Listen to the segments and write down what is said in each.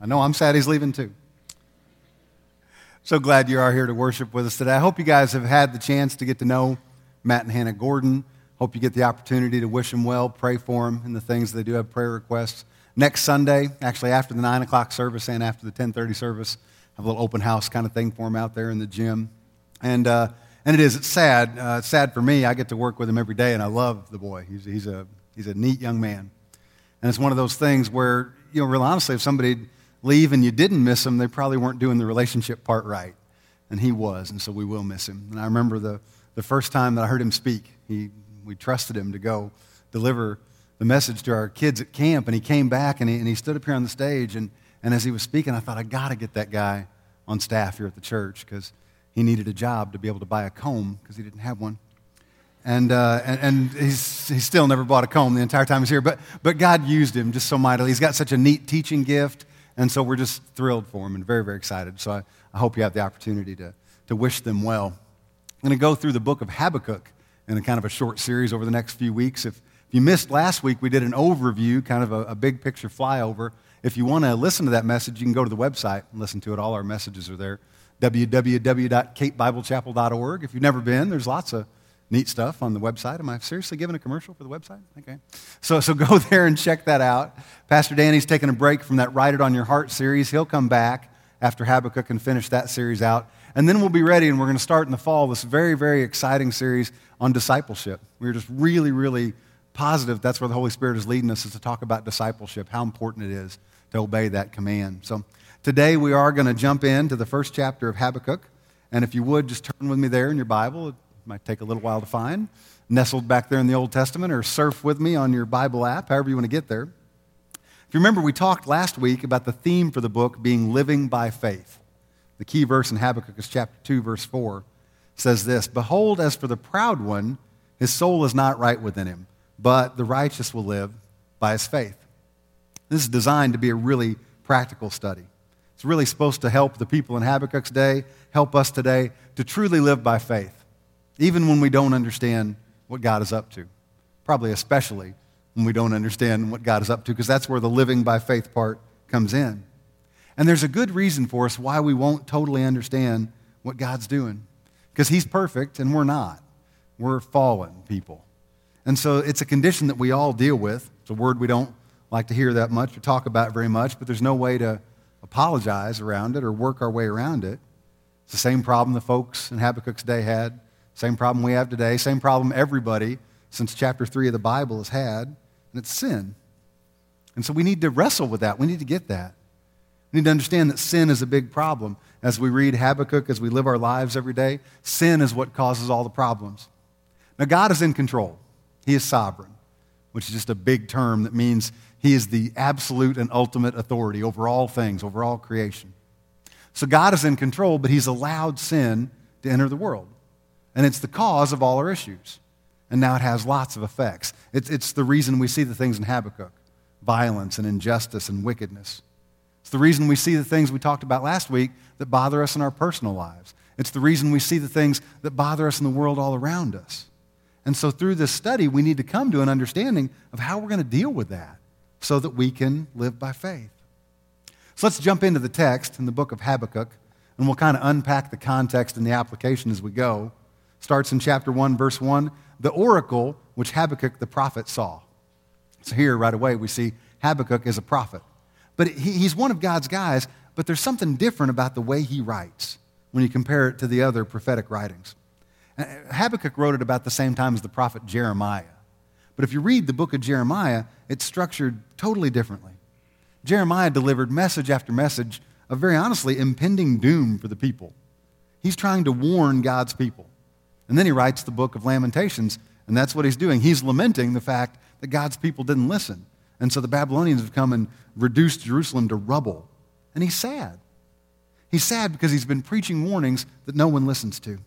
I know I'm sad he's leaving too. So glad you are here to worship with us today. I hope you guys have had the chance to get to know Matt and Hannah Gordon. Hope you get the opportunity to wish them well, pray for them, and the things they do have prayer requests. Next Sunday, actually after the 9 o'clock service and after the 10.30 service, have a little open house kind of thing for them out there in the gym. And, uh, and it is, it's sad. Uh, it's sad for me. I get to work with him every day, and I love the boy. He's, he's, a, he's a neat young man. And it's one of those things where, you know, real honestly, if somebody leave and you didn't miss him, they probably weren't doing the relationship part right. And he was, and so we will miss him. And I remember the, the first time that I heard him speak, he, we trusted him to go deliver the message to our kids at camp, and he came back and he, and he stood up here on the stage. And, and as he was speaking, I thought, I got to get that guy on staff here at the church because he needed a job to be able to buy a comb because he didn't have one. And, uh, and, and, he's, he's still never bought a comb the entire time he's here, but, but God used him just so mightily. He's got such a neat teaching gift. And so we're just thrilled for them and very, very excited. So I, I hope you have the opportunity to, to wish them well. I'm going to go through the book of Habakkuk in a kind of a short series over the next few weeks. If, if you missed last week, we did an overview, kind of a, a big picture flyover. If you want to listen to that message, you can go to the website and listen to it. All our messages are there www.capebiblechapel.org. If you've never been, there's lots of neat stuff on the website. Am I seriously giving a commercial for the website? Okay. So, so go there and check that out. Pastor Danny's taking a break from that Write It on Your Heart series. He'll come back after Habakkuk and finish that series out. And then we'll be ready, and we're going to start in the fall this very, very exciting series on discipleship. We're just really, really positive that's where the Holy Spirit is leading us is to talk about discipleship, how important it is to obey that command. So today we are going to jump into the first chapter of Habakkuk. And if you would, just turn with me there in your Bible might take a little while to find, nestled back there in the Old Testament, or surf with me on your Bible app, however you want to get there. If you remember, we talked last week about the theme for the book being living by faith. The key verse in Habakkuk is chapter 2, verse 4 says this Behold, as for the proud one, his soul is not right within him, but the righteous will live by his faith. This is designed to be a really practical study. It's really supposed to help the people in Habakkuk's day, help us today to truly live by faith even when we don't understand what God is up to. Probably especially when we don't understand what God is up to, because that's where the living by faith part comes in. And there's a good reason for us why we won't totally understand what God's doing, because He's perfect and we're not. We're fallen people. And so it's a condition that we all deal with. It's a word we don't like to hear that much or talk about very much, but there's no way to apologize around it or work our way around it. It's the same problem the folks in Habakkuk's day had. Same problem we have today, same problem everybody since chapter 3 of the Bible has had, and it's sin. And so we need to wrestle with that. We need to get that. We need to understand that sin is a big problem. As we read Habakkuk, as we live our lives every day, sin is what causes all the problems. Now, God is in control, He is sovereign, which is just a big term that means He is the absolute and ultimate authority over all things, over all creation. So God is in control, but He's allowed sin to enter the world. And it's the cause of all our issues. And now it has lots of effects. It's, it's the reason we see the things in Habakkuk violence and injustice and wickedness. It's the reason we see the things we talked about last week that bother us in our personal lives. It's the reason we see the things that bother us in the world all around us. And so, through this study, we need to come to an understanding of how we're going to deal with that so that we can live by faith. So, let's jump into the text in the book of Habakkuk, and we'll kind of unpack the context and the application as we go starts in chapter 1, verse 1, the oracle which Habakkuk the prophet saw. So here, right away, we see Habakkuk is a prophet. But he, he's one of God's guys, but there's something different about the way he writes when you compare it to the other prophetic writings. Uh, Habakkuk wrote it about the same time as the prophet Jeremiah. But if you read the book of Jeremiah, it's structured totally differently. Jeremiah delivered message after message of very honestly impending doom for the people. He's trying to warn God's people. And then he writes the book of Lamentations, and that's what he's doing. He's lamenting the fact that God's people didn't listen. And so the Babylonians have come and reduced Jerusalem to rubble. And he's sad. He's sad because he's been preaching warnings that no one listens to.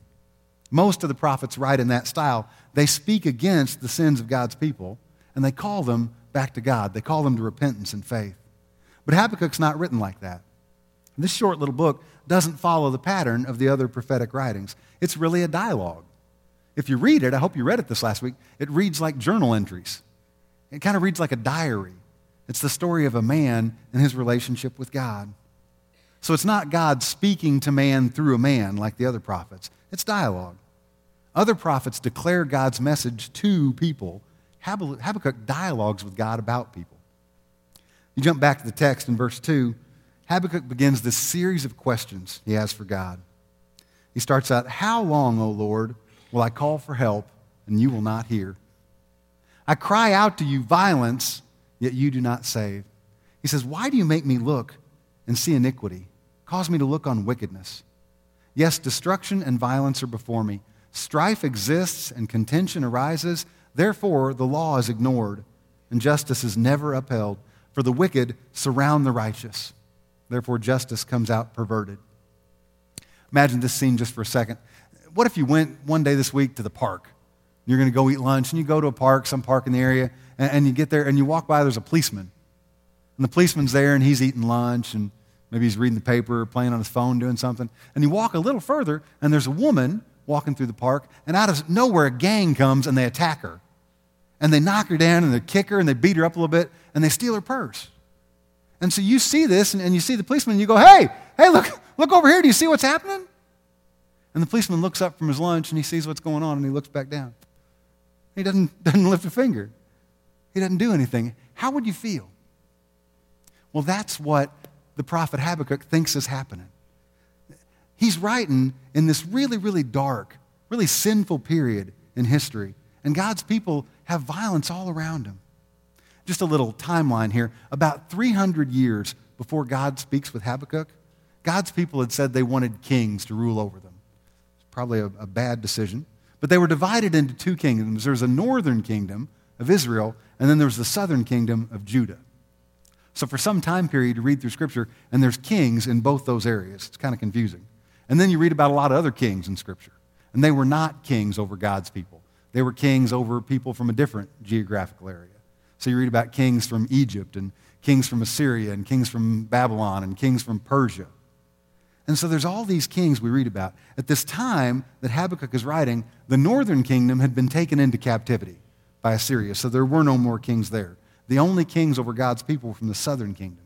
Most of the prophets write in that style. They speak against the sins of God's people, and they call them back to God. They call them to repentance and faith. But Habakkuk's not written like that. This short little book doesn't follow the pattern of the other prophetic writings. It's really a dialogue. If you read it, I hope you read it this last week, it reads like journal entries. It kind of reads like a diary. It's the story of a man and his relationship with God. So it's not God speaking to man through a man like the other prophets, it's dialogue. Other prophets declare God's message to people. Habakkuk dialogues with God about people. You jump back to the text in verse 2, Habakkuk begins this series of questions he has for God. He starts out, How long, O Lord, will I call for help, and you will not hear? I cry out to you violence, yet you do not save. He says, Why do you make me look and see iniquity? Cause me to look on wickedness. Yes, destruction and violence are before me. Strife exists and contention arises. Therefore, the law is ignored and justice is never upheld. For the wicked surround the righteous. Therefore, justice comes out perverted. Imagine this scene just for a second. What if you went one day this week to the park? You're going to go eat lunch, and you go to a park, some park in the area, and, and you get there, and you walk by, there's a policeman. And the policeman's there, and he's eating lunch, and maybe he's reading the paper, or playing on his phone, doing something. And you walk a little further, and there's a woman walking through the park, and out of nowhere, a gang comes and they attack her. And they knock her down, and they kick her, and they beat her up a little bit, and they steal her purse. And so you see this, and, and you see the policeman, and you go, hey, hey, look, look over here. Do you see what's happening? And the policeman looks up from his lunch, and he sees what's going on, and he looks back down. He doesn't, doesn't lift a finger. He doesn't do anything. How would you feel? Well, that's what the prophet Habakkuk thinks is happening. He's writing in this really, really dark, really sinful period in history, and God's people have violence all around them. Just a little timeline here. About 300 years before God speaks with Habakkuk, God's people had said they wanted kings to rule over them. Probably a, a bad decision. But they were divided into two kingdoms. There was a northern kingdom of Israel, and then there was the southern kingdom of Judah. So for some time period, you read through Scripture, and there's kings in both those areas. It's kind of confusing. And then you read about a lot of other kings in Scripture, and they were not kings over God's people. They were kings over people from a different geographical area. So you read about kings from Egypt, and kings from Assyria, and kings from Babylon, and kings from Persia. And so there's all these kings we read about. At this time that Habakkuk is writing, the northern kingdom had been taken into captivity by Assyria, so there were no more kings there. The only kings over God's people were from the southern kingdom.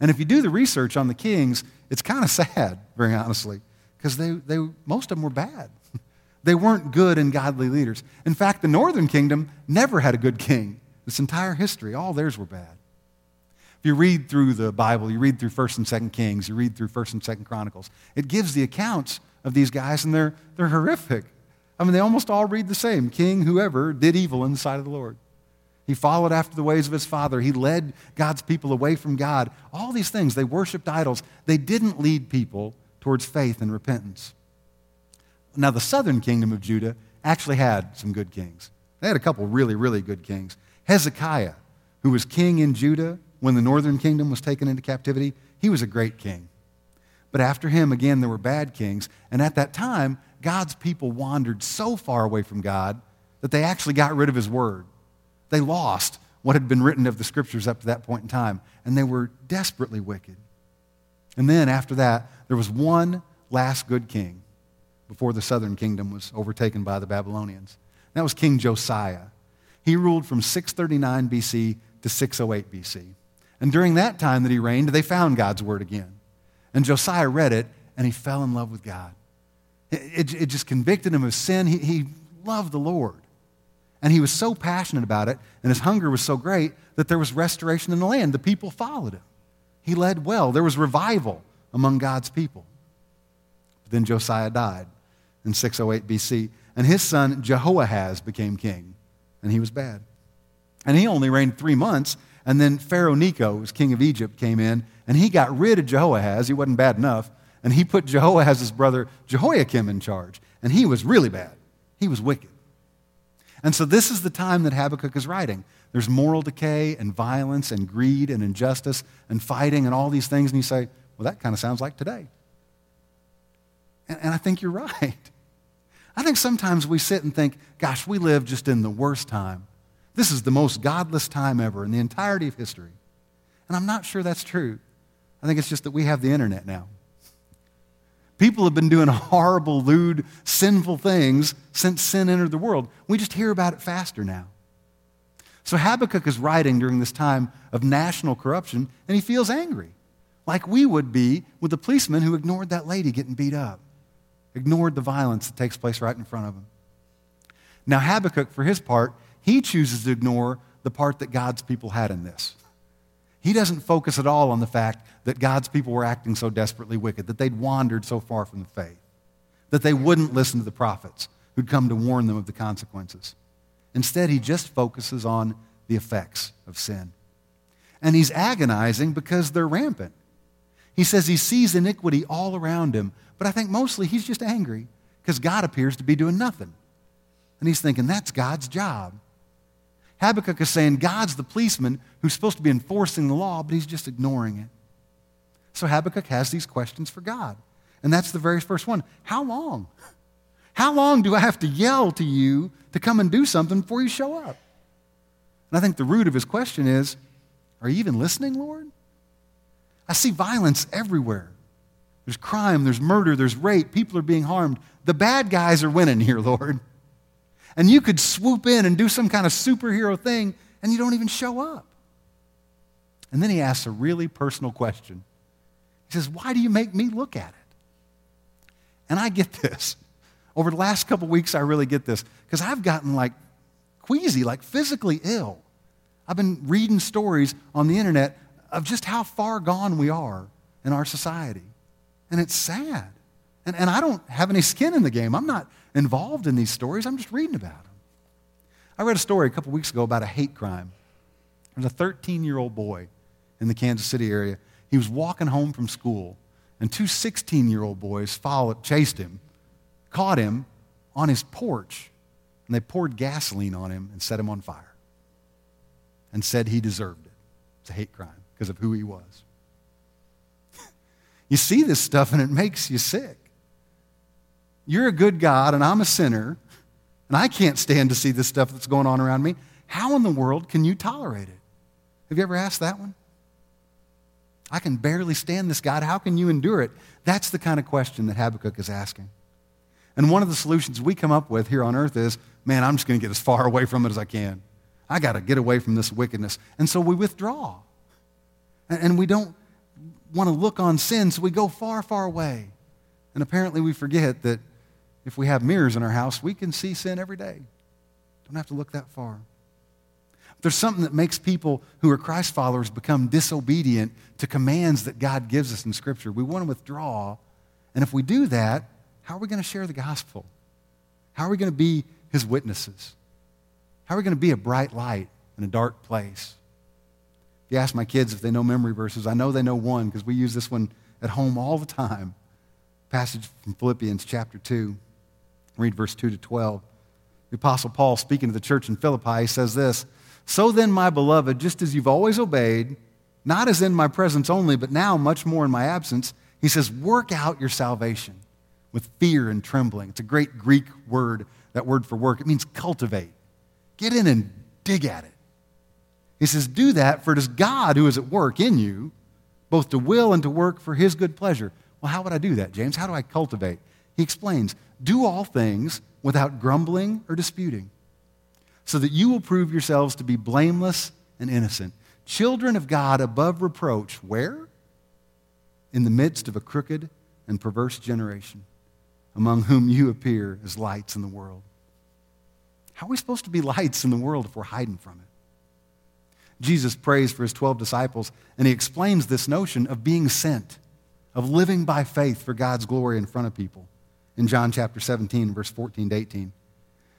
And if you do the research on the kings, it's kind of sad, very honestly, because they, they, most of them were bad. they weren't good and godly leaders. In fact, the northern kingdom never had a good king. This entire history, all theirs were bad. If you read through the Bible, you read through 1st and 2nd Kings, you read through 1st and 2nd Chronicles, it gives the accounts of these guys, and they're, they're horrific. I mean, they almost all read the same. King, whoever, did evil in the sight of the Lord. He followed after the ways of his father. He led God's people away from God. All these things, they worshiped idols. They didn't lead people towards faith and repentance. Now, the southern kingdom of Judah actually had some good kings. They had a couple really, really good kings. Hezekiah, who was king in Judah, when the northern kingdom was taken into captivity, he was a great king. But after him, again, there were bad kings. And at that time, God's people wandered so far away from God that they actually got rid of his word. They lost what had been written of the scriptures up to that point in time, and they were desperately wicked. And then after that, there was one last good king before the southern kingdom was overtaken by the Babylonians. That was King Josiah. He ruled from 639 BC to 608 BC. And during that time that he reigned, they found God's word again. And Josiah read it, and he fell in love with God. It, it, it just convicted him of sin. He, he loved the Lord. And he was so passionate about it, and his hunger was so great that there was restoration in the land. The people followed him. He led well. There was revival among God's people. But then Josiah died in 608 BC, and his son Jehoahaz became king, and he was bad. And he only reigned three months, and then Pharaoh Necho, who was king of Egypt, came in, and he got rid of Jehoahaz. He wasn't bad enough. And he put Jehoahaz's brother Jehoiakim in charge. And he was really bad. He was wicked. And so this is the time that Habakkuk is writing. There's moral decay and violence and greed and injustice and fighting and all these things. And you say, well, that kind of sounds like today. And, and I think you're right. I think sometimes we sit and think, gosh, we live just in the worst time. This is the most godless time ever in the entirety of history. And I'm not sure that's true. I think it's just that we have the internet now. People have been doing horrible, lewd, sinful things since sin entered the world. We just hear about it faster now. So Habakkuk is writing during this time of national corruption, and he feels angry, like we would be with the policeman who ignored that lady getting beat up, ignored the violence that takes place right in front of him. Now, Habakkuk, for his part, he chooses to ignore the part that God's people had in this. He doesn't focus at all on the fact that God's people were acting so desperately wicked, that they'd wandered so far from the faith, that they wouldn't listen to the prophets who'd come to warn them of the consequences. Instead, he just focuses on the effects of sin. And he's agonizing because they're rampant. He says he sees iniquity all around him, but I think mostly he's just angry because God appears to be doing nothing. And he's thinking, that's God's job. Habakkuk is saying God's the policeman who's supposed to be enforcing the law, but he's just ignoring it. So Habakkuk has these questions for God. And that's the very first one How long? How long do I have to yell to you to come and do something before you show up? And I think the root of his question is Are you even listening, Lord? I see violence everywhere. There's crime, there's murder, there's rape, people are being harmed. The bad guys are winning here, Lord. And you could swoop in and do some kind of superhero thing, and you don't even show up. And then he asks a really personal question. He says, Why do you make me look at it? And I get this. Over the last couple weeks, I really get this because I've gotten like queasy, like physically ill. I've been reading stories on the internet of just how far gone we are in our society. And it's sad. And, and I don't have any skin in the game. I'm not involved in these stories, I'm just reading about them. I read a story a couple weeks ago about a hate crime. There was a 13 year old boy in the Kansas City area. He was walking home from school, and two 16 year old boys followed, chased him, caught him on his porch, and they poured gasoline on him and set him on fire and said he deserved it. It's a hate crime because of who he was. you see this stuff and it makes you sick. You're a good God and I'm a sinner, and I can't stand to see this stuff that's going on around me. How in the world can you tolerate it? Have you ever asked that one? I can barely stand this, God. How can you endure it? That's the kind of question that Habakkuk is asking. And one of the solutions we come up with here on earth is man, I'm just going to get as far away from it as I can. I got to get away from this wickedness. And so we withdraw. And we don't want to look on sin, so we go far, far away. And apparently we forget that if we have mirrors in our house, we can see sin every day. Don't have to look that far. There's something that makes people who are Christ followers become disobedient to commands that God gives us in Scripture. We want to withdraw. And if we do that, how are we going to share the gospel? How are we going to be his witnesses? How are we going to be a bright light in a dark place? If you ask my kids if they know memory verses, I know they know one because we use this one at home all the time. Passage from Philippians chapter 2. Read verse 2 to 12. The Apostle Paul, speaking to the church in Philippi, says this So then, my beloved, just as you've always obeyed, not as in my presence only, but now much more in my absence, he says, work out your salvation with fear and trembling. It's a great Greek word, that word for work. It means cultivate. Get in and dig at it. He says, do that, for it is God who is at work in you, both to will and to work for his good pleasure. Well, how would I do that, James? How do I cultivate? He explains do all things without grumbling or disputing, so that you will prove yourselves to be blameless and innocent, children of God above reproach. Where? In the midst of a crooked and perverse generation, among whom you appear as lights in the world. How are we supposed to be lights in the world if we're hiding from it? Jesus prays for his 12 disciples, and he explains this notion of being sent, of living by faith for God's glory in front of people in John chapter 17, verse 14 to 18.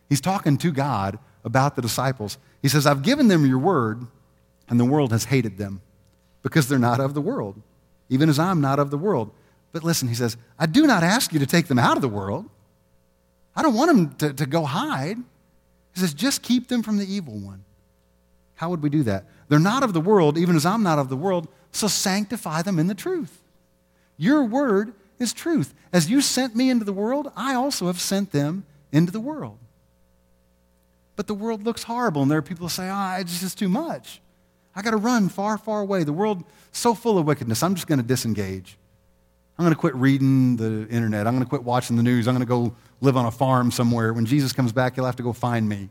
He's talking to God about the disciples. He says, I've given them your word, and the world has hated them because they're not of the world, even as I'm not of the world. But listen, he says, I do not ask you to take them out of the world. I don't want them to, to go hide. He says, just keep them from the evil one. How would we do that? They're not of the world, even as I'm not of the world, so sanctify them in the truth. Your word is truth. As you sent me into the world, I also have sent them into the world. But the world looks horrible, and there are people who say, ah, oh, it's just too much. I got to run far, far away. The world so full of wickedness. I'm just going to disengage. I'm going to quit reading the internet. I'm going to quit watching the news. I'm going to go live on a farm somewhere. When Jesus comes back, he'll have to go find me.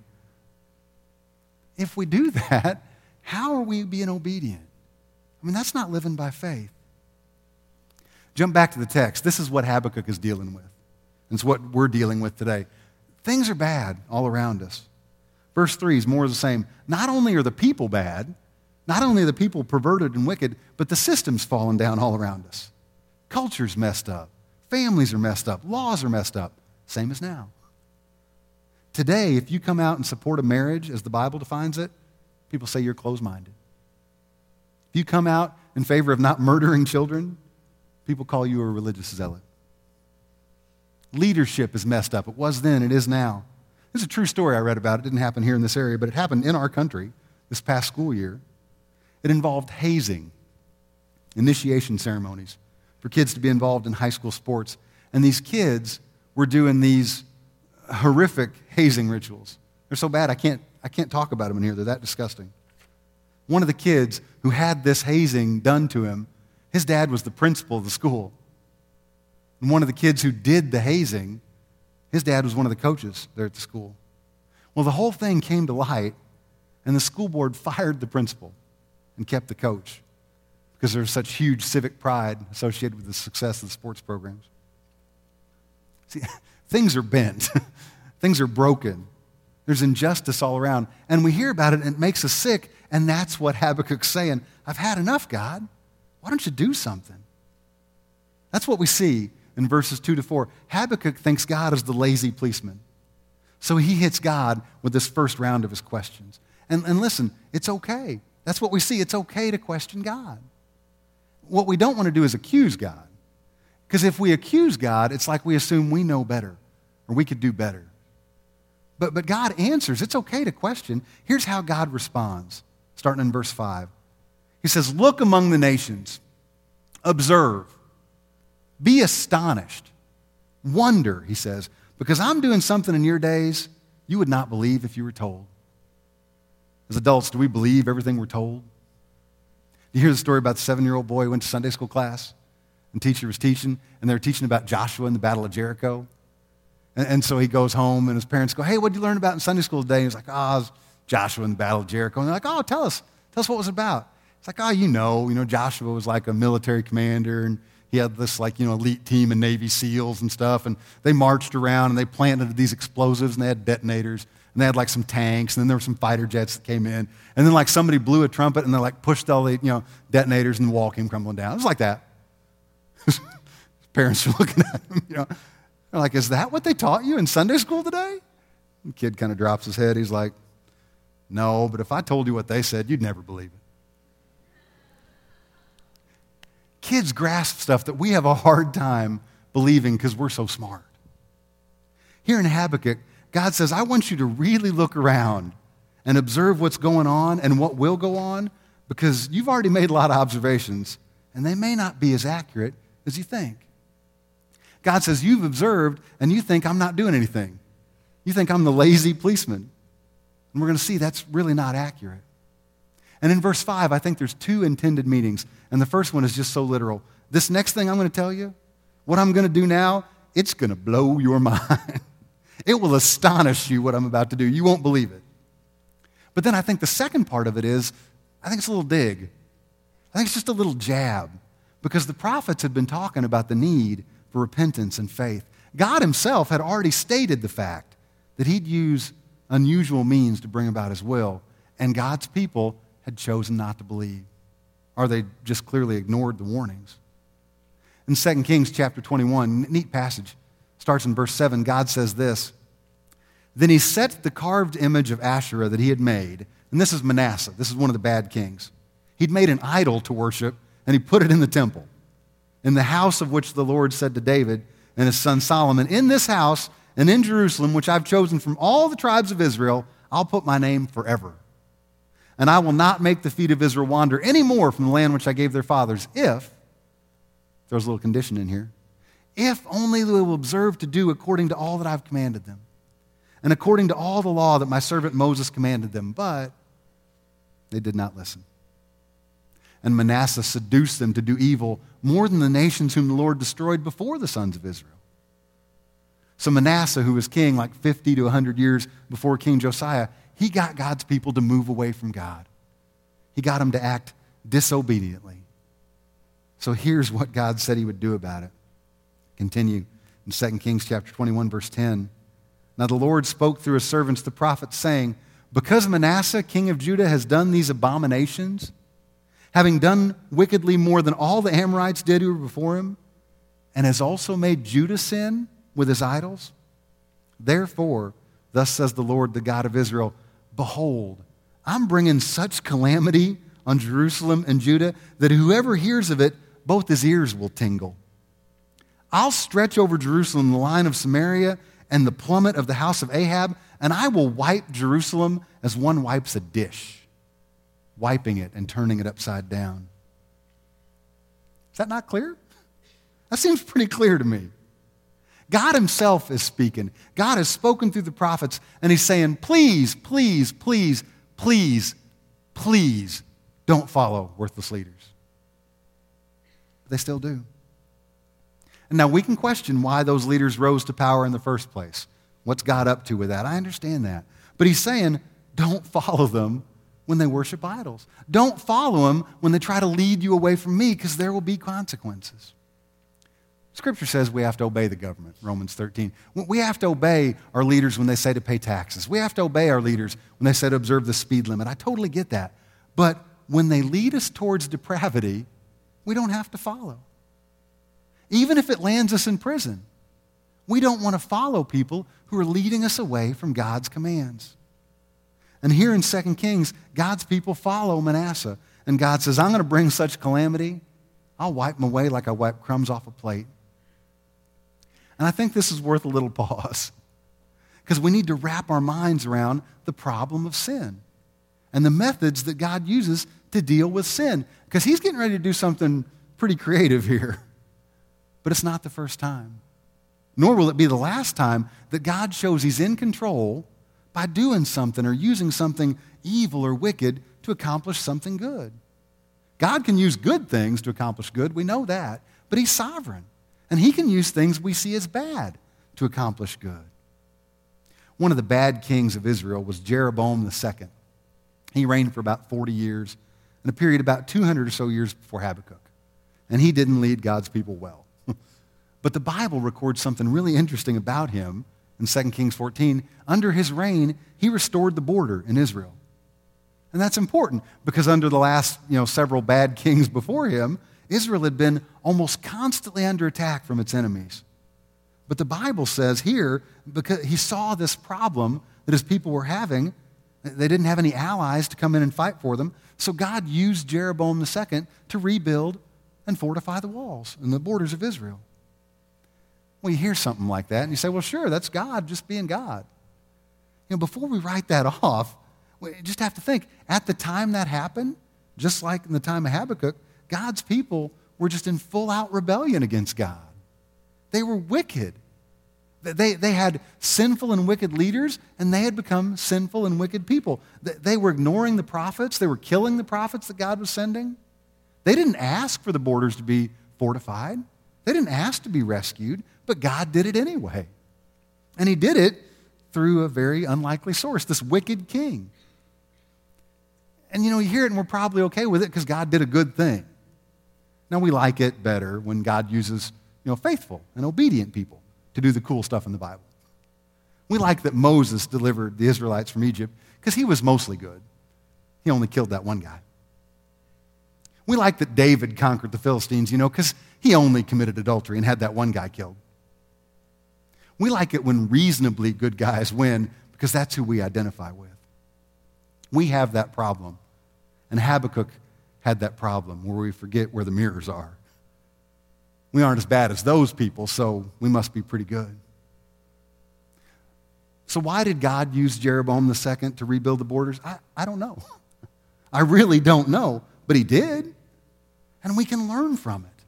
if we do that, how are we being obedient? I mean, that's not living by faith. Jump back to the text. This is what Habakkuk is dealing with. It's what we're dealing with today. Things are bad all around us. Verse 3 is more of the same. Not only are the people bad, not only are the people perverted and wicked, but the system's fallen down all around us. Culture's messed up. Families are messed up. Laws are messed up. Same as now. Today, if you come out and support a marriage as the Bible defines it, people say you're closed minded. If you come out in favor of not murdering children, people call you a religious zealot. Leadership is messed up. It was then, it is now. This is a true story I read about. It didn't happen here in this area, but it happened in our country this past school year. It involved hazing, initiation ceremonies for kids to be involved in high school sports. And these kids were doing these horrific hazing rituals. They're so bad, I can't, I can't talk about them in here. They're that disgusting. One of the kids who had this hazing done to him, his dad was the principal of the school. And one of the kids who did the hazing, his dad was one of the coaches there at the school. Well, the whole thing came to light, and the school board fired the principal and kept the coach because there's such huge civic pride associated with the success of the sports programs. See, things are bent, things are broken. There's injustice all around. And we hear about it and it makes us sick. And that's what Habakkuk's saying. I've had enough, God. Why don't you do something? That's what we see in verses 2 to 4. Habakkuk thinks God is the lazy policeman. So he hits God with this first round of his questions. And, and listen, it's okay. That's what we see. It's okay to question God. What we don't want to do is accuse God. Because if we accuse God, it's like we assume we know better or we could do better. But, but God answers. It's okay to question. Here's how God responds, starting in verse 5. He says, Look among the nations, observe, be astonished, wonder, he says, because I'm doing something in your days you would not believe if you were told. As adults, do we believe everything we're told? Do You hear the story about the seven year old boy who went to Sunday school class, and teacher was teaching, and they were teaching about Joshua and the Battle of Jericho. And, and so he goes home, and his parents go, Hey, what did you learn about in Sunday school today? And he's like, Oh, Joshua and the Battle of Jericho. And they're like, Oh, tell us. Tell us what it was about. It's like, Oh, you know, you know, Joshua was like a military commander, and he had this like you know elite team of navy seals and stuff and they marched around and they planted these explosives and they had detonators and they had like some tanks, and then there were some fighter jets that came in, and then like somebody blew a trumpet, and they like pushed all the you know detonators, and the wall came crumbling down. It was like that. Parents are looking at him, you know, they're like, "Is that what they taught you in Sunday school today?" The kid kind of drops his head. He's like, "No, but if I told you what they said, you'd never believe it." Kids grasp stuff that we have a hard time believing because we're so smart. Here in Habakkuk, God says, I want you to really look around and observe what's going on and what will go on because you've already made a lot of observations and they may not be as accurate as you think. God says, You've observed and you think I'm not doing anything. You think I'm the lazy policeman. And we're going to see that's really not accurate. And in verse 5, I think there's two intended meanings. And the first one is just so literal. This next thing I'm going to tell you, what I'm going to do now, it's going to blow your mind. It will astonish you what I'm about to do. You won't believe it. But then I think the second part of it is I think it's a little dig. I think it's just a little jab because the prophets had been talking about the need for repentance and faith. God Himself had already stated the fact that He'd use unusual means to bring about His will, and God's people had chosen not to believe, or they just clearly ignored the warnings. In 2 Kings chapter 21, neat passage starts in verse 7. God says this Then he set the carved image of Asherah that he had made, and this is Manasseh. This is one of the bad kings. He'd made an idol to worship, and he put it in the temple, in the house of which the Lord said to David and his son Solomon, In this house and in Jerusalem, which I've chosen from all the tribes of Israel, I'll put my name forever. And I will not make the feet of Israel wander any more from the land which I gave their fathers, if, there's a little condition in here, if only they will observe to do according to all that I've commanded them, and according to all the law that my servant Moses commanded them. But they did not listen. And Manasseh seduced them to do evil more than the nations whom the Lord destroyed before the sons of Israel. So Manasseh, who was king like 50 to 100 years before King Josiah, he got God's people to move away from God. He got them to act disobediently. So here's what God said he would do about it. Continue in 2 Kings chapter 21 verse 10. Now the Lord spoke through his servants the prophets saying, because Manasseh king of Judah has done these abominations, having done wickedly more than all the Amorites did who were before him, and has also made Judah sin with his idols, therefore, thus says the Lord, the God of Israel, behold, I'm bringing such calamity on Jerusalem and Judah that whoever hears of it, both his ears will tingle. I'll stretch over Jerusalem the line of Samaria and the plummet of the house of Ahab, and I will wipe Jerusalem as one wipes a dish, wiping it and turning it upside down. Is that not clear? That seems pretty clear to me. God Himself is speaking. God has spoken through the prophets, and He's saying, please, please, please, please, please don't follow worthless leaders. But they still do. And now we can question why those leaders rose to power in the first place. What's God up to with that? I understand that. But he's saying, don't follow them when they worship idols. Don't follow them when they try to lead you away from me because there will be consequences. Scripture says we have to obey the government, Romans 13. We have to obey our leaders when they say to pay taxes. We have to obey our leaders when they say to observe the speed limit. I totally get that. But when they lead us towards depravity, we don't have to follow even if it lands us in prison. We don't want to follow people who are leading us away from God's commands. And here in 2 Kings, God's people follow Manasseh. And God says, I'm going to bring such calamity, I'll wipe them away like I wipe crumbs off a plate. And I think this is worth a little pause because we need to wrap our minds around the problem of sin and the methods that God uses to deal with sin. Because He's getting ready to do something pretty creative here. But it's not the first time. Nor will it be the last time that God shows He's in control by doing something or using something evil or wicked to accomplish something good. God can use good things to accomplish good, we know that, but He's sovereign. And He can use things we see as bad to accomplish good. One of the bad kings of Israel was Jeroboam II. He reigned for about 40 years, in a period about 200 or so years before Habakkuk. And he didn't lead God's people well. But the Bible records something really interesting about him in 2 Kings 14. Under his reign, he restored the border in Israel. And that's important because under the last you know, several bad kings before him, Israel had been almost constantly under attack from its enemies. But the Bible says here, because he saw this problem that his people were having, they didn't have any allies to come in and fight for them. So God used Jeroboam II to rebuild and fortify the walls and the borders of Israel. Well, you hear something like that and you say, well, sure, that's God just being God. You know, before we write that off, we just have to think at the time that happened, just like in the time of Habakkuk, God's people were just in full out rebellion against God. They were wicked. They, they had sinful and wicked leaders, and they had become sinful and wicked people. They were ignoring the prophets, they were killing the prophets that God was sending. They didn't ask for the borders to be fortified, they didn't ask to be rescued. But God did it anyway. And he did it through a very unlikely source, this wicked king. And you know, you hear it and we're probably okay with it because God did a good thing. Now we like it better when God uses, you know, faithful and obedient people to do the cool stuff in the Bible. We like that Moses delivered the Israelites from Egypt because he was mostly good. He only killed that one guy. We like that David conquered the Philistines, you know, because he only committed adultery and had that one guy killed. We like it when reasonably good guys win because that's who we identify with. We have that problem. And Habakkuk had that problem where we forget where the mirrors are. We aren't as bad as those people, so we must be pretty good. So, why did God use Jeroboam II to rebuild the borders? I, I don't know. I really don't know, but he did. And we can learn from it.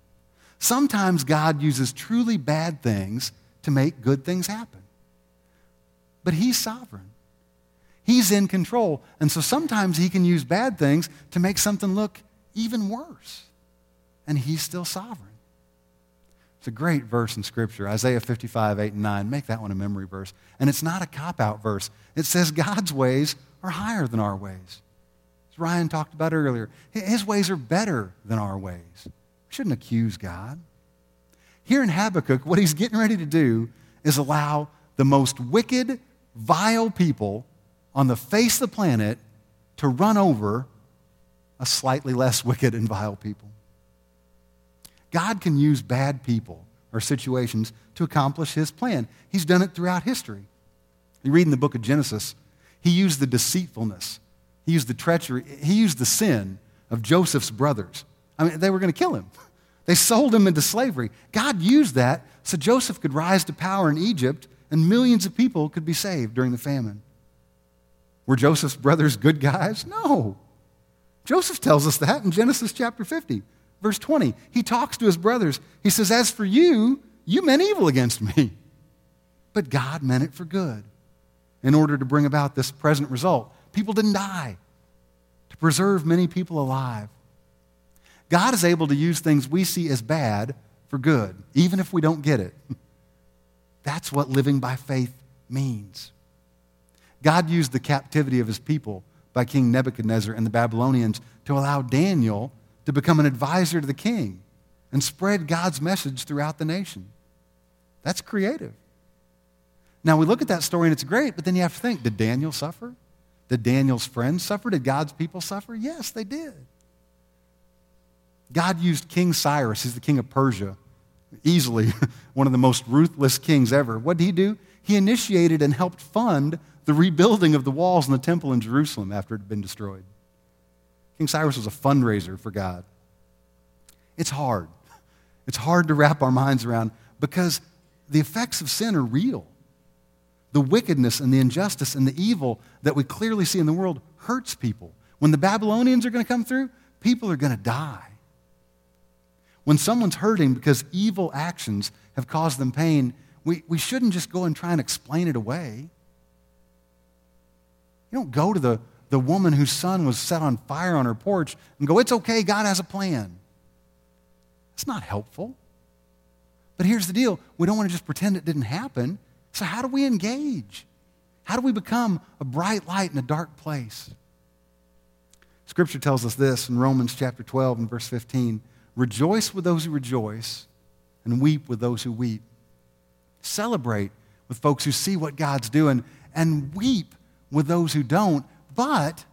Sometimes God uses truly bad things to make good things happen. But He's sovereign. He's in control. And so sometimes He can use bad things to make something look even worse. And He's still sovereign. It's a great verse in Scripture, Isaiah 55, 8 and 9. Make that one a memory verse. And it's not a cop out verse. It says God's ways are higher than our ways. As Ryan talked about earlier, his ways are better than our ways. We shouldn't accuse God. Here in Habakkuk, what he's getting ready to do is allow the most wicked, vile people on the face of the planet to run over a slightly less wicked and vile people. God can use bad people or situations to accomplish his plan. He's done it throughout history. You read in the book of Genesis, he used the deceitfulness, he used the treachery, he used the sin of Joseph's brothers. I mean, they were going to kill him. They sold him into slavery. God used that so Joseph could rise to power in Egypt and millions of people could be saved during the famine. Were Joseph's brothers good guys? No. Joseph tells us that in Genesis chapter 50, verse 20. He talks to his brothers. He says, As for you, you meant evil against me, but God meant it for good in order to bring about this present result. People didn't die, to preserve many people alive. God is able to use things we see as bad for good, even if we don't get it. That's what living by faith means. God used the captivity of his people by King Nebuchadnezzar and the Babylonians to allow Daniel to become an advisor to the king and spread God's message throughout the nation. That's creative. Now, we look at that story and it's great, but then you have to think did Daniel suffer? Did Daniel's friends suffer? Did God's people suffer? Yes, they did. God used King Cyrus, he's the king of Persia, easily one of the most ruthless kings ever. What did he do? He initiated and helped fund the rebuilding of the walls in the temple in Jerusalem after it had been destroyed. King Cyrus was a fundraiser for God. It's hard. It's hard to wrap our minds around because the effects of sin are real. The wickedness and the injustice and the evil that we clearly see in the world hurts people. When the Babylonians are going to come through, people are going to die. When someone's hurting because evil actions have caused them pain, we, we shouldn't just go and try and explain it away. You don't go to the, the woman whose son was set on fire on her porch and go, It's okay, God has a plan. It's not helpful. But here's the deal we don't want to just pretend it didn't happen. So, how do we engage? How do we become a bright light in a dark place? Scripture tells us this in Romans chapter 12 and verse 15 Rejoice with those who rejoice, and weep with those who weep. Celebrate with folks who see what God's doing, and weep with those who don't. But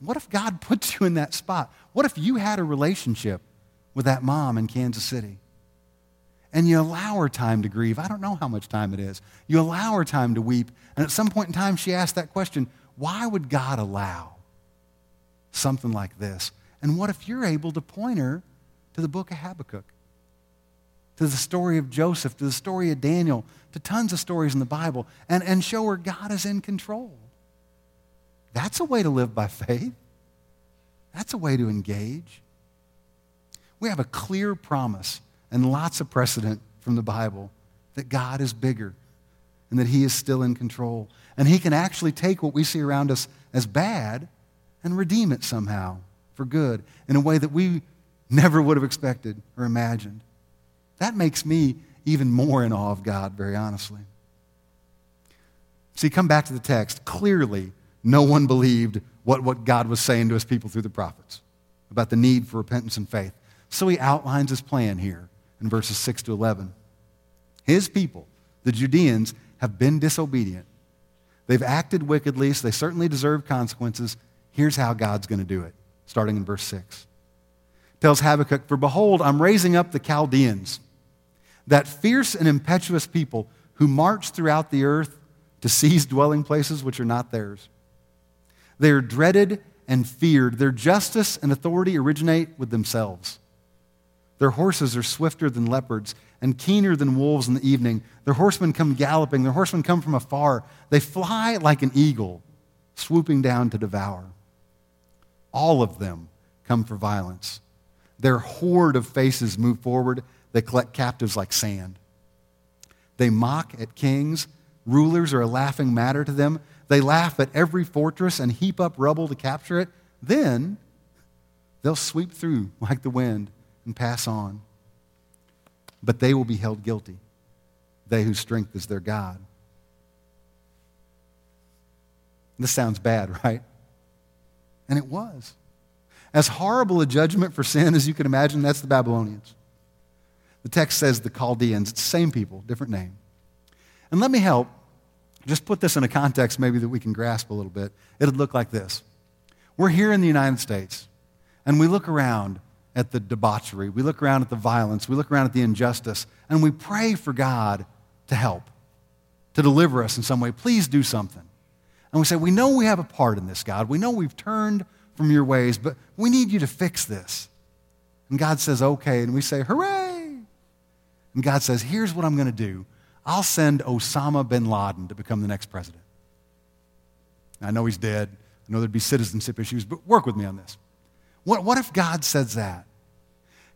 what if God puts you in that spot? What if you had a relationship with that mom in Kansas City? And you allow her time to grieve. I don't know how much time it is. You allow her time to weep. And at some point in time, she asked that question why would God allow something like this? And what if you're able to point her to the book of Habakkuk, to the story of Joseph, to the story of Daniel, to tons of stories in the Bible, and, and show her God is in control? That's a way to live by faith. That's a way to engage. We have a clear promise and lots of precedent from the Bible that God is bigger and that He is still in control. And He can actually take what we see around us as bad and redeem it somehow for good in a way that we never would have expected or imagined. That makes me even more in awe of God, very honestly. See, come back to the text. Clearly, no one believed what, what God was saying to his people through the prophets about the need for repentance and faith. So he outlines his plan here in verses 6 to 11. His people, the Judeans, have been disobedient. They've acted wickedly, so they certainly deserve consequences. Here's how God's going to do it, starting in verse 6. Tells Habakkuk, For behold, I'm raising up the Chaldeans, that fierce and impetuous people who march throughout the earth to seize dwelling places which are not theirs. They are dreaded and feared. Their justice and authority originate with themselves. Their horses are swifter than leopards and keener than wolves in the evening. Their horsemen come galloping. Their horsemen come from afar. They fly like an eagle, swooping down to devour. All of them come for violence. Their horde of faces move forward. They collect captives like sand. They mock at kings. Rulers are a laughing matter to them. They laugh at every fortress and heap up rubble to capture it. Then they'll sweep through like the wind and pass on. But they will be held guilty, they whose strength is their God. This sounds bad, right? And it was. As horrible a judgment for sin as you can imagine, that's the Babylonians. The text says the Chaldeans. It's the same people, different name. And let me help. Just put this in a context maybe that we can grasp a little bit. It'd look like this. We're here in the United States, and we look around at the debauchery, we look around at the violence, we look around at the injustice, and we pray for God to help, to deliver us in some way. Please do something. And we say, We know we have a part in this, God. We know we've turned from your ways, but we need you to fix this. And God says, Okay. And we say, Hooray! And God says, Here's what I'm going to do I'll send Osama bin Laden to become the next president. I know he's dead. I know there'd be citizenship issues, but work with me on this. What, what if God says that?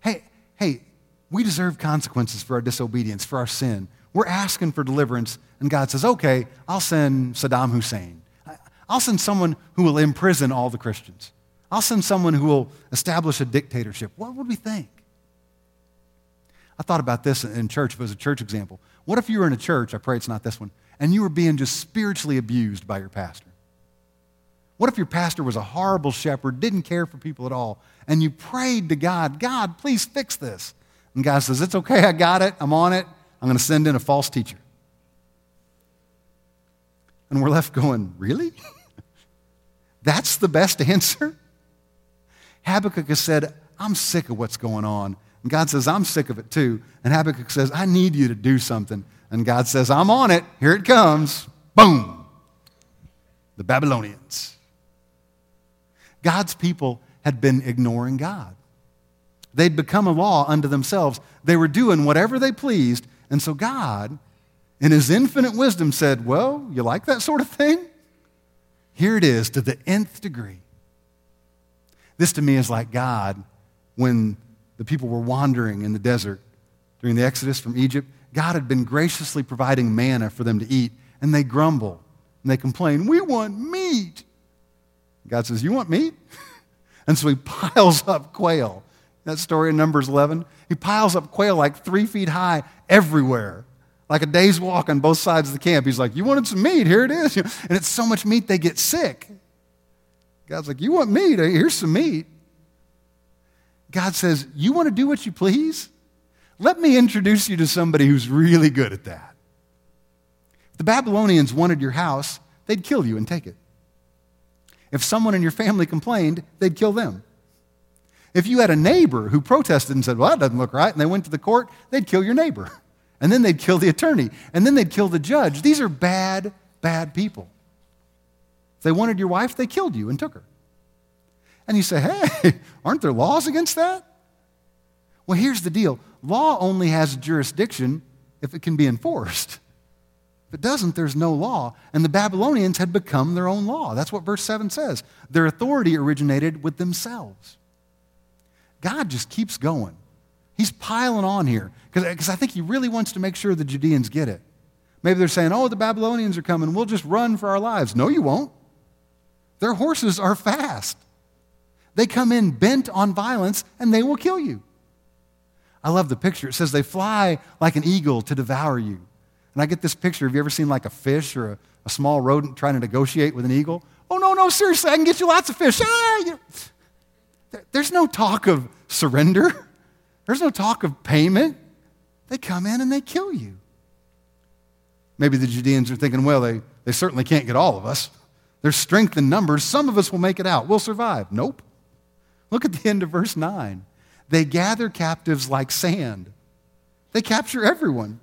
Hey, hey, we deserve consequences for our disobedience, for our sin. We're asking for deliverance, and God says, okay, I'll send Saddam Hussein. I'll send someone who will imprison all the Christians. I'll send someone who will establish a dictatorship. What would we think? I thought about this in church, if it was a church example. What if you were in a church, I pray it's not this one, and you were being just spiritually abused by your pastor? What if your pastor was a horrible shepherd, didn't care for people at all, and you prayed to God, God, please fix this? And God says, It's okay, I got it, I'm on it, I'm going to send in a false teacher. And we're left going, Really? That's the best answer? Habakkuk has said, I'm sick of what's going on. And God says, I'm sick of it too. And Habakkuk says, I need you to do something. And God says, I'm on it. Here it comes. Boom. The Babylonians. God's people had been ignoring God. They'd become a law unto themselves. They were doing whatever they pleased. And so God, in his infinite wisdom, said, Well, you like that sort of thing? Here it is to the nth degree. This to me is like God when the people were wandering in the desert during the exodus from Egypt. God had been graciously providing manna for them to eat, and they grumble and they complain, We want meat. God says, You want meat? and so he piles up quail. That story in Numbers 11. He piles up quail like three feet high everywhere, like a day's walk on both sides of the camp. He's like, You wanted some meat? Here it is. And it's so much meat they get sick. God's like, You want meat? Here's some meat. God says, You want to do what you please? Let me introduce you to somebody who's really good at that. If the Babylonians wanted your house, they'd kill you and take it. If someone in your family complained, they'd kill them. If you had a neighbor who protested and said, Well, that doesn't look right, and they went to the court, they'd kill your neighbor. And then they'd kill the attorney. And then they'd kill the judge. These are bad, bad people. If they wanted your wife, they killed you and took her. And you say, Hey, aren't there laws against that? Well, here's the deal law only has jurisdiction if it can be enforced. If it doesn't, there's no law. And the Babylonians had become their own law. That's what verse 7 says. Their authority originated with themselves. God just keeps going. He's piling on here because I think he really wants to make sure the Judeans get it. Maybe they're saying, oh, the Babylonians are coming. We'll just run for our lives. No, you won't. Their horses are fast. They come in bent on violence and they will kill you. I love the picture. It says they fly like an eagle to devour you. And I get this picture. Have you ever seen like a fish or a, a small rodent trying to negotiate with an eagle? Oh, no, no, seriously, I can get you lots of fish. Ah, you there's no talk of surrender, there's no talk of payment. They come in and they kill you. Maybe the Judeans are thinking, well, they, they certainly can't get all of us. There's strength in numbers. Some of us will make it out. We'll survive. Nope. Look at the end of verse 9. They gather captives like sand. They capture everyone.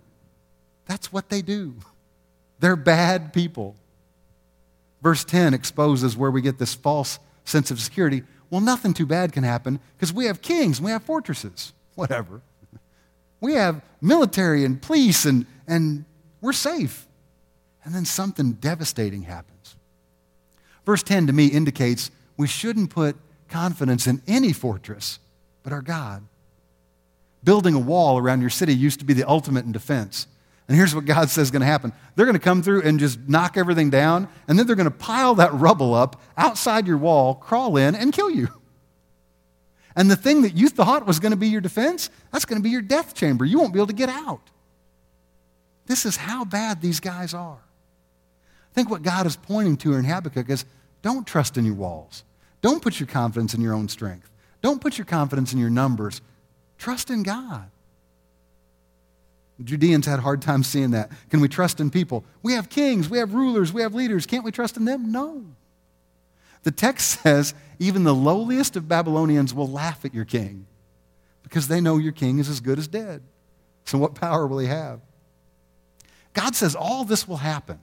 That's what they do. They're bad people. Verse 10 exposes where we get this false sense of security. Well, nothing too bad can happen because we have kings and we have fortresses, whatever. We have military and police and, and we're safe. And then something devastating happens. Verse 10 to me indicates we shouldn't put confidence in any fortress but our God. Building a wall around your city used to be the ultimate in defense. And here's what God says is going to happen they're going to come through and just knock everything down, and then they're going to pile that rubble up outside your wall, crawl in, and kill you. And the thing that you thought was going to be your defense, that's going to be your death chamber. You won't be able to get out. This is how bad these guys are. think what God is pointing to in Habakkuk is don't trust in your walls. Don't put your confidence in your own strength. Don't put your confidence in your numbers. Trust in God. Judeans had a hard time seeing that. Can we trust in people? We have kings, we have rulers, we have leaders. Can't we trust in them? No. The text says even the lowliest of Babylonians will laugh at your king because they know your king is as good as dead. So, what power will he have? God says all this will happen,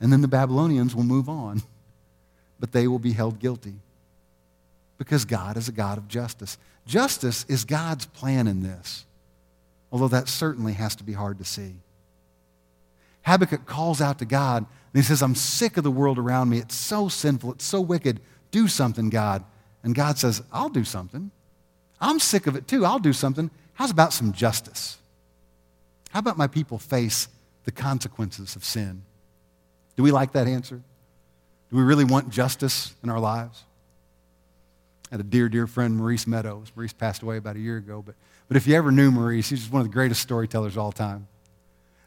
and then the Babylonians will move on, but they will be held guilty because God is a God of justice. Justice is God's plan in this, although that certainly has to be hard to see. Habakkuk calls out to God and he says, I'm sick of the world around me. It's so sinful. It's so wicked. Do something, God. And God says, I'll do something. I'm sick of it too. I'll do something. How's about some justice? How about my people face the consequences of sin? Do we like that answer? Do we really want justice in our lives? Had a dear, dear friend, Maurice Meadows. Maurice passed away about a year ago, but, but if you ever knew Maurice, he's just one of the greatest storytellers of all time.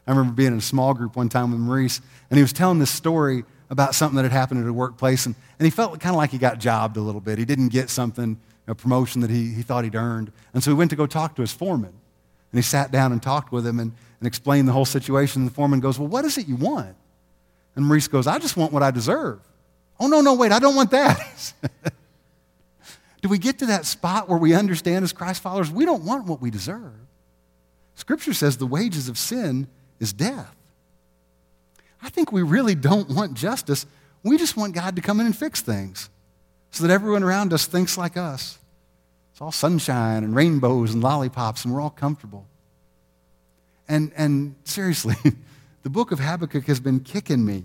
I remember being in a small group one time with Maurice, and he was telling this story about something that had happened at a workplace, and, and he felt kind of like he got jobbed a little bit. He didn't get something, a promotion that he, he thought he'd earned. And so he went to go talk to his foreman. And he sat down and talked with him and, and explained the whole situation. And the foreman goes, Well, what is it you want? And Maurice goes, I just want what I deserve. Oh, no, no, wait, I don't want that. Do we get to that spot where we understand as Christ followers, we don't want what we deserve? Scripture says the wages of sin is death. I think we really don't want justice. We just want God to come in and fix things so that everyone around us thinks like us. It's all sunshine and rainbows and lollipops, and we're all comfortable. And, and seriously, the book of Habakkuk has been kicking me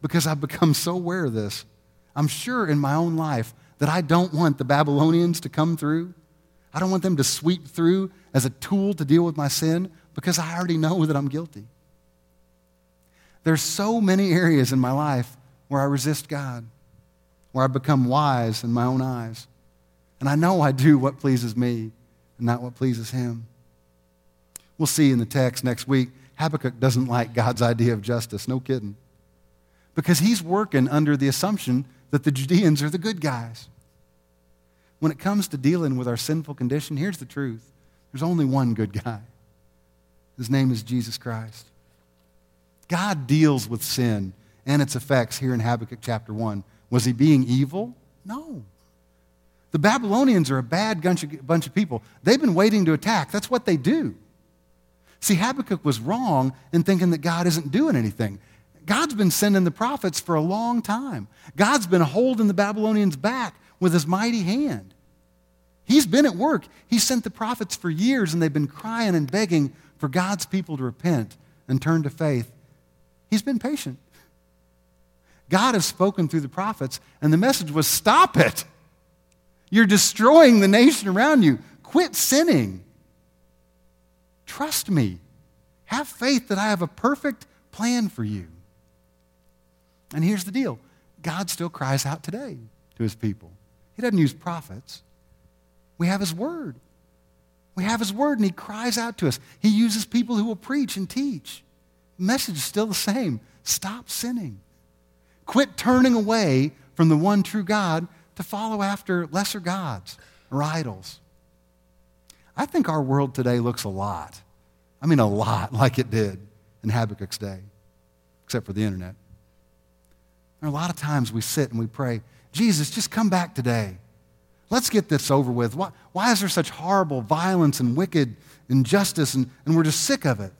because I've become so aware of this. I'm sure in my own life that I don't want the Babylonians to come through. I don't want them to sweep through as a tool to deal with my sin because I already know that I'm guilty. There's so many areas in my life where I resist God, where I become wise in my own eyes. And I know I do what pleases me and not what pleases Him. We'll see in the text next week, Habakkuk doesn't like God's idea of justice. No kidding. Because he's working under the assumption that the Judeans are the good guys. When it comes to dealing with our sinful condition, here's the truth there's only one good guy. His name is Jesus Christ. God deals with sin and its effects here in Habakkuk chapter 1. Was he being evil? No. The Babylonians are a bad bunch of, people. They've been waiting to attack. That's what they do. See, Habakkuk was wrong in thinking that God isn't doing anything. God's been sending the prophets for a long time. God's been holding the Babylonians back with his mighty hand. He's been at work. He sent the prophets for years, and they've been crying and begging for God's people to repent and turn to faith. He's been patient. God has spoken through the prophets, and the message was stop it. You're destroying the nation around you. Quit sinning. Trust me. Have faith that I have a perfect plan for you. And here's the deal God still cries out today to his people. He doesn't use prophets, we have his word. We have His Word, and He cries out to us. He uses people who will preach and teach. The message is still the same stop sinning. Quit turning away from the one true God to follow after lesser gods or idols. I think our world today looks a lot, I mean, a lot like it did in Habakkuk's day, except for the internet. There are a lot of times we sit and we pray, Jesus, just come back today. Let's get this over with. Why, why is there such horrible violence and wicked injustice, and, and we're just sick of it?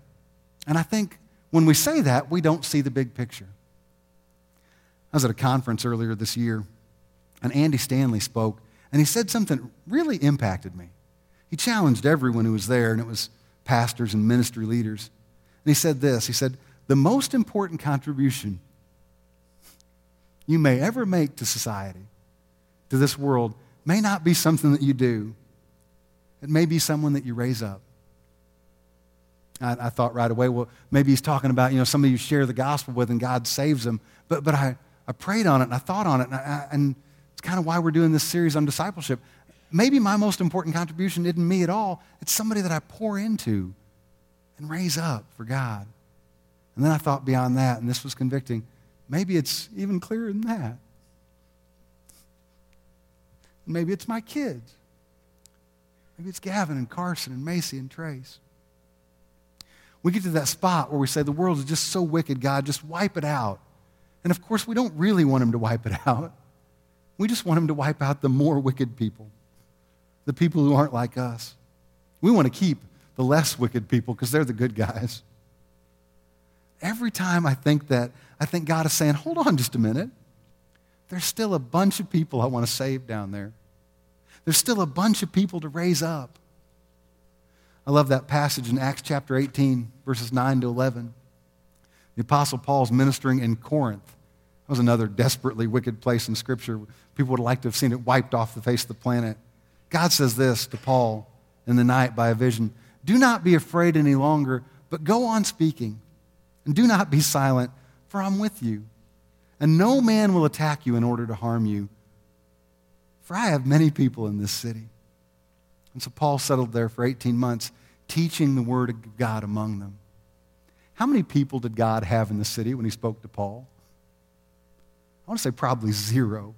And I think when we say that, we don't see the big picture. I was at a conference earlier this year, and Andy Stanley spoke, and he said something really impacted me. He challenged everyone who was there, and it was pastors and ministry leaders. And he said this He said, The most important contribution you may ever make to society, to this world, may not be something that you do, it may be someone that you raise up. I, I, thought right away, well, maybe he's talking about, you know, somebody you share the gospel with and God saves them. But, but I, I prayed on it and I thought on it, and, I, and it's kind of why we're doing this series on discipleship. Maybe my most important contribution isn't me at all, it's somebody that I pour into and raise up for God. And then I thought beyond that, and this was convicting Maybe it's even clearer than that. Maybe it's my kids. Maybe it's Gavin and Carson and Macy and Trace. We get to that spot where we say, The world is just so wicked, God, just wipe it out. And of course, we don't really want Him to wipe it out. We just want Him to wipe out the more wicked people, the people who aren't like us. We want to keep the less wicked people because they're the good guys. Every time I think that, I think God is saying, Hold on just a minute. There's still a bunch of people I want to save down there. There's still a bunch of people to raise up. I love that passage in Acts chapter 18, verses 9 to 11. The Apostle Paul's ministering in Corinth. That was another desperately wicked place in Scripture. People would like to have seen it wiped off the face of the planet. God says this to Paul in the night by a vision Do not be afraid any longer, but go on speaking. And do not be silent, for I'm with you. And no man will attack you in order to harm you, for I have many people in this city. And so Paul settled there for 18 months, teaching the word of God among them. How many people did God have in the city when he spoke to Paul? I want to say probably zero.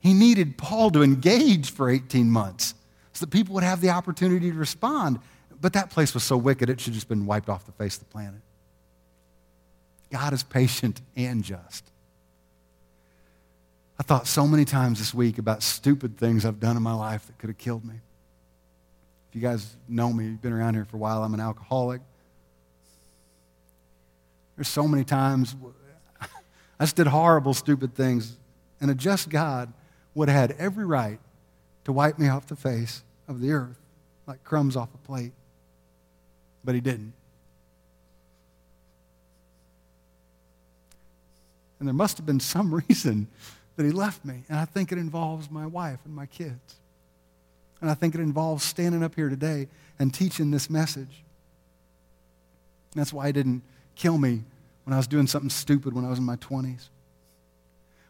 He needed Paul to engage for 18 months so that people would have the opportunity to respond. But that place was so wicked, it should have just been wiped off the face of the planet. God is patient and just. I thought so many times this week about stupid things I've done in my life that could have killed me. If you guys know me, you've been around here for a while, I'm an alcoholic. There's so many times I just did horrible, stupid things, and a just God would have had every right to wipe me off the face of the earth like crumbs off a plate. But he didn't. And there must have been some reason that he left me. And I think it involves my wife and my kids. And I think it involves standing up here today and teaching this message. And that's why he didn't kill me when I was doing something stupid when I was in my 20s.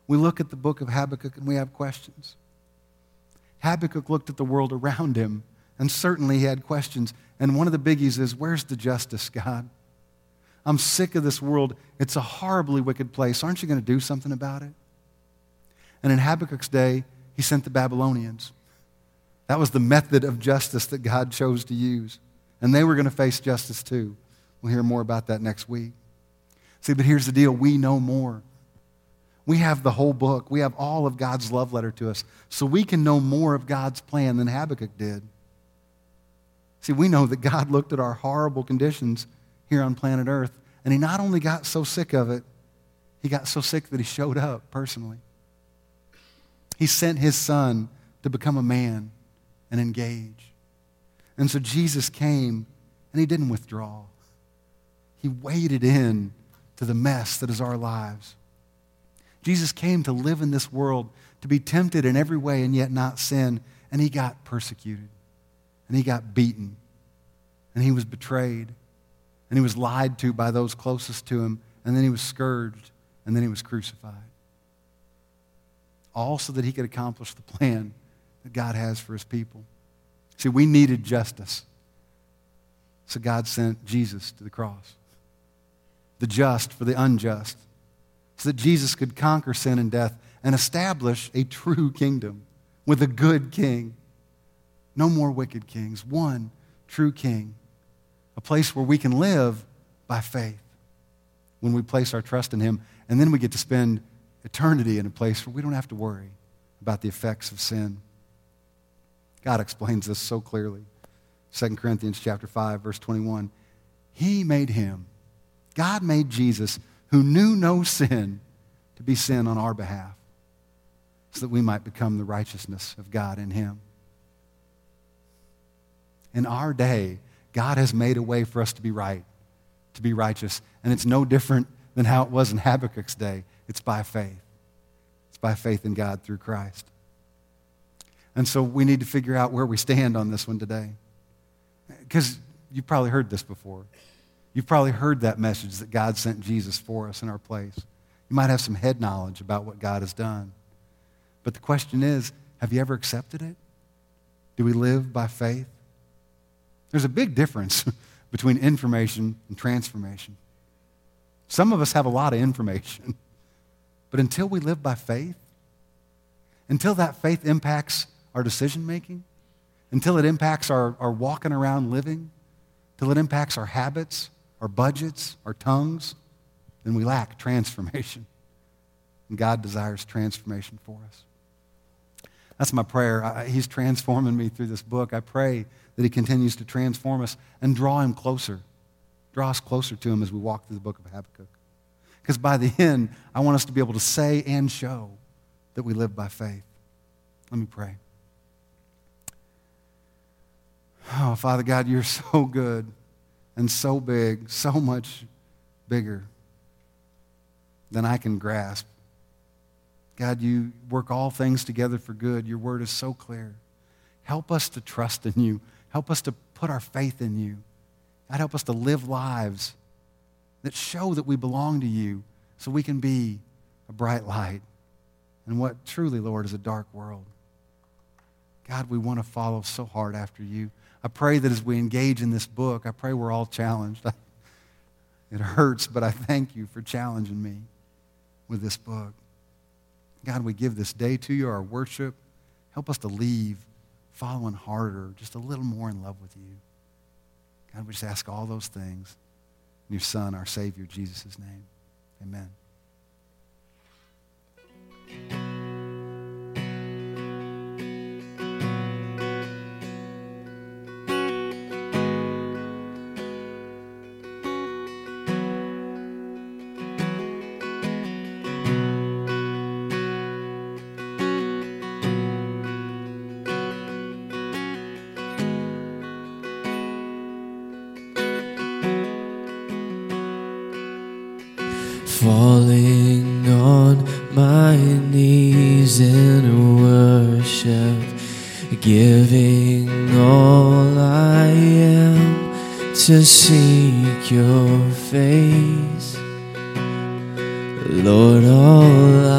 We look at the book of Habakkuk and we have questions. Habakkuk looked at the world around him, and certainly he had questions. And one of the biggies is where's the justice, God? I'm sick of this world. It's a horribly wicked place. Aren't you going to do something about it? And in Habakkuk's day, he sent the Babylonians. That was the method of justice that God chose to use. And they were going to face justice too. We'll hear more about that next week. See, but here's the deal we know more. We have the whole book, we have all of God's love letter to us. So we can know more of God's plan than Habakkuk did. See, we know that God looked at our horrible conditions here on planet Earth, and He not only got so sick of it, He got so sick that He showed up personally. He sent his son to become a man and engage. And so Jesus came and he didn't withdraw. He waded in to the mess that is our lives. Jesus came to live in this world, to be tempted in every way and yet not sin. And he got persecuted. And he got beaten. And he was betrayed. And he was lied to by those closest to him. And then he was scourged. And then he was crucified all so that he could accomplish the plan that God has for his people. See, we needed justice. So God sent Jesus to the cross, the just for the unjust, so that Jesus could conquer sin and death and establish a true kingdom with a good king. No more wicked kings, one true king, a place where we can live by faith when we place our trust in him. And then we get to spend eternity in a place where we don't have to worry about the effects of sin. God explains this so clearly. 2 Corinthians chapter 5 verse 21. He made him. God made Jesus who knew no sin to be sin on our behalf so that we might become the righteousness of God in him. In our day, God has made a way for us to be right, to be righteous, and it's no different than how it was in Habakkuk's day. It's by faith. It's by faith in God through Christ. And so we need to figure out where we stand on this one today. Because you've probably heard this before. You've probably heard that message that God sent Jesus for us in our place. You might have some head knowledge about what God has done. But the question is have you ever accepted it? Do we live by faith? There's a big difference between information and transformation. Some of us have a lot of information. But until we live by faith, until that faith impacts our decision making, until it impacts our, our walking around living, until it impacts our habits, our budgets, our tongues, then we lack transformation. And God desires transformation for us. That's my prayer. I, he's transforming me through this book. I pray that He continues to transform us and draw Him closer. Draw us closer to Him as we walk through the book of Habakkuk. Because by the end, I want us to be able to say and show that we live by faith. Let me pray. Oh, Father God, you're so good and so big, so much bigger than I can grasp. God, you work all things together for good. Your word is so clear. Help us to trust in you. Help us to put our faith in you. God, help us to live lives that show that we belong to you so we can be a bright light in what truly, Lord, is a dark world. God, we want to follow so hard after you. I pray that as we engage in this book, I pray we're all challenged. It hurts, but I thank you for challenging me with this book. God, we give this day to you, our worship. Help us to leave following harder, just a little more in love with you. God, we just ask all those things in your Son, our Savior, Jesus' name. Amen. Falling on my knees in worship, giving all I am to seek your face. Lord, all I